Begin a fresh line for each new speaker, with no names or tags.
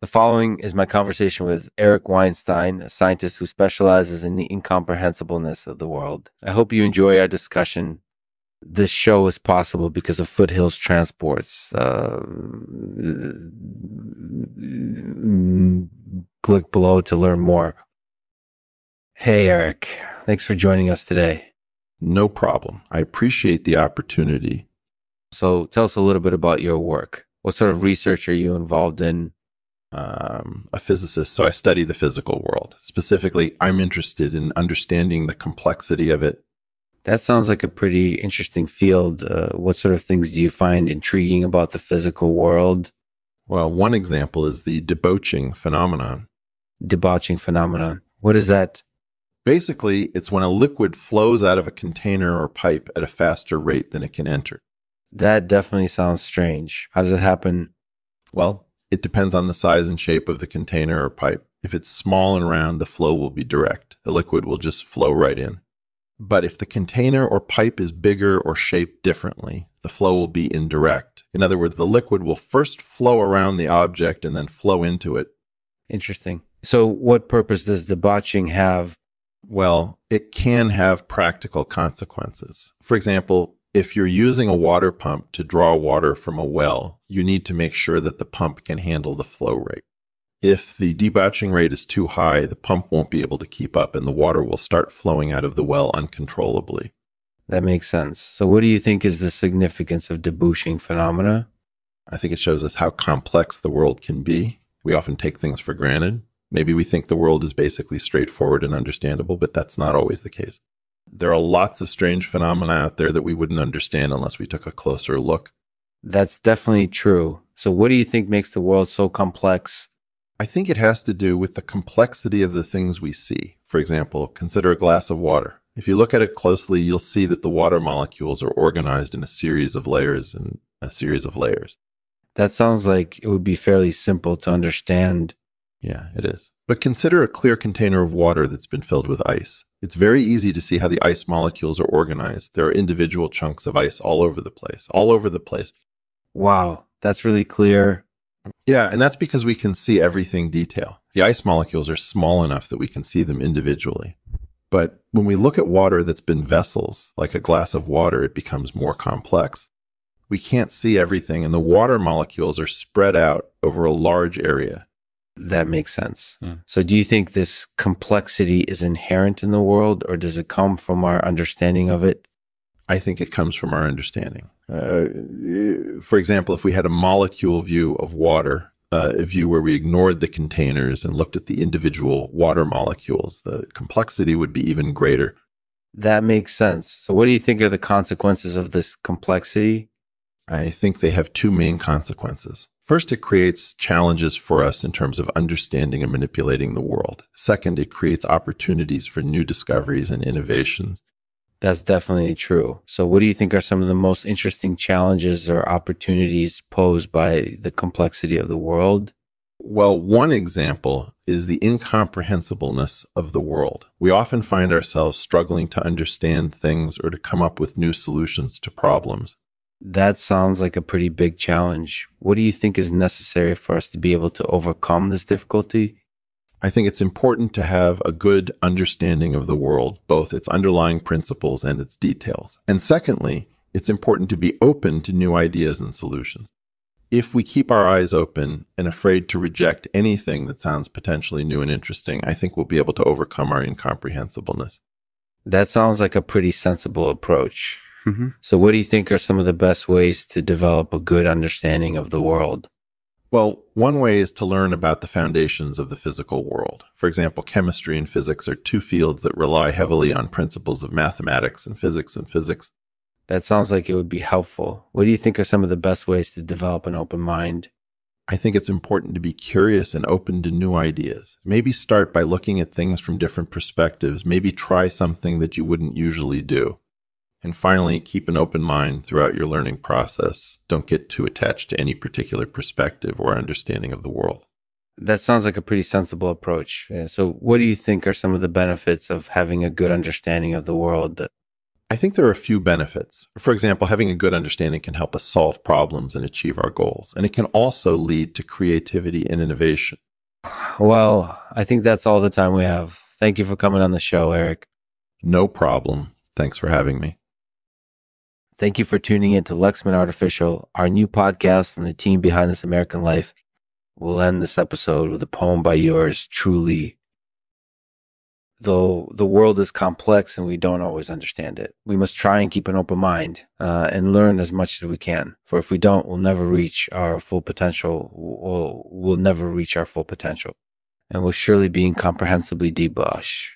The following is my conversation with Eric Weinstein, a scientist who specializes in the incomprehensibleness of the world. I hope you enjoy our discussion. This show is possible because of Foothills Transports. Uh, click below to learn more. Hey, Eric. Thanks for joining us today.
No problem. I appreciate the opportunity.
So, tell us a little bit about your work. What sort of research are you involved in?
Um, a physicist, so I study the physical world. Specifically, I'm interested in understanding the complexity of it.
That sounds like a pretty interesting field. Uh, what sort of things do you find intriguing about the physical world?
Well, one example is the debauching phenomenon.
Debauching phenomenon. What is that?
Basically, it's when a liquid flows out of a container or pipe at a faster rate than it can enter.
That definitely sounds strange. How does it happen?
Well, it depends on the size and shape of the container or pipe. If it's small and round, the flow will be direct. The liquid will just flow right in. But if the container or pipe is bigger or shaped differently, the flow will be indirect. In other words, the liquid will first flow around the object and then flow into it.
Interesting. So, what purpose does debauching have?
Well, it can have practical consequences. For example, if you're using a water pump to draw water from a well, you need to make sure that the pump can handle the flow rate. If the debauching rate is too high, the pump won't be able to keep up and the water will start flowing out of the well uncontrollably.
That makes sense. So, what do you think is the significance of debouching phenomena?
I think it shows us how complex the world can be. We often take things for granted. Maybe we think the world is basically straightforward and understandable, but that's not always the case. There are lots of strange phenomena out there that we wouldn't understand unless we took a closer look.
That's definitely true. So, what do you think makes the world so complex?
I think it has to do with the complexity of the things we see. For example, consider a glass of water. If you look at it closely, you'll see that the water molecules are organized in a series of layers and a series of layers.
That sounds like it would be fairly simple to understand.
Yeah, it is. But consider a clear container of water that's been filled with ice. It's very easy to see how the ice molecules are organized. There are individual chunks of ice all over the place, all over the place.
Wow, that's really clear.
Yeah, and that's because we can see everything detail. The ice molecules are small enough that we can see them individually. But when we look at water that's been vessels, like a glass of water, it becomes more complex. We can't see everything, and the water molecules are spread out over a large area.
That makes sense. Mm. So, do you think this complexity is inherent in the world, or does it come from our understanding of it?
I think it comes from our understanding. Uh, for example, if we had a molecule view of water, uh, a view where we ignored the containers and looked at the individual water molecules, the complexity would be even greater.
That makes sense. So, what do you think are the consequences of this complexity?
I think they have two main consequences. First, it creates challenges for us in terms of understanding and manipulating the world. Second, it creates opportunities for new discoveries and innovations.
That's definitely true. So, what do you think are some of the most interesting challenges or opportunities posed by the complexity of the world?
Well, one example is the incomprehensibleness of the world. We often find ourselves struggling to understand things or to come up with new solutions to problems.
That sounds like a pretty big challenge. What do you think is necessary for us to be able to overcome this difficulty?
I think it's important to have a good understanding of the world, both its underlying principles and its details. And secondly, it's important to be open to new ideas and solutions. If we keep our eyes open and afraid to reject anything that sounds potentially new and interesting, I think we'll be able to overcome our incomprehensibleness.
That sounds like a pretty sensible approach. Mm-hmm. So, what do you think are some of the best ways to develop a good understanding of the world?
Well, one way is to learn about the foundations of the physical world. For example, chemistry and physics are two fields that rely heavily on principles of mathematics and physics and physics.
That sounds like it would be helpful. What do you think are some of the best ways to develop an open mind?
I think it's important to be curious and open to new ideas. Maybe start by looking at things from different perspectives. Maybe try something that you wouldn't usually do. And finally, keep an open mind throughout your learning process. Don't get too attached to any particular perspective or understanding of the world.
That sounds like a pretty sensible approach. So, what do you think are some of the benefits of having a good understanding of the world?
I think there are a few benefits. For example, having a good understanding can help us solve problems and achieve our goals. And it can also lead to creativity and innovation.
Well, I think that's all the time we have. Thank you for coming on the show, Eric.
No problem. Thanks for having me.
Thank you for tuning in to Lexman Artificial, our new podcast from the team behind This American Life. We'll end this episode with a poem by yours truly. Though the world is complex and we don't always understand it, we must try and keep an open mind uh, and learn as much as we can. For if we don't, we'll never reach our full potential. We'll, we'll never reach our full potential, and we'll surely be incomprehensibly debauched.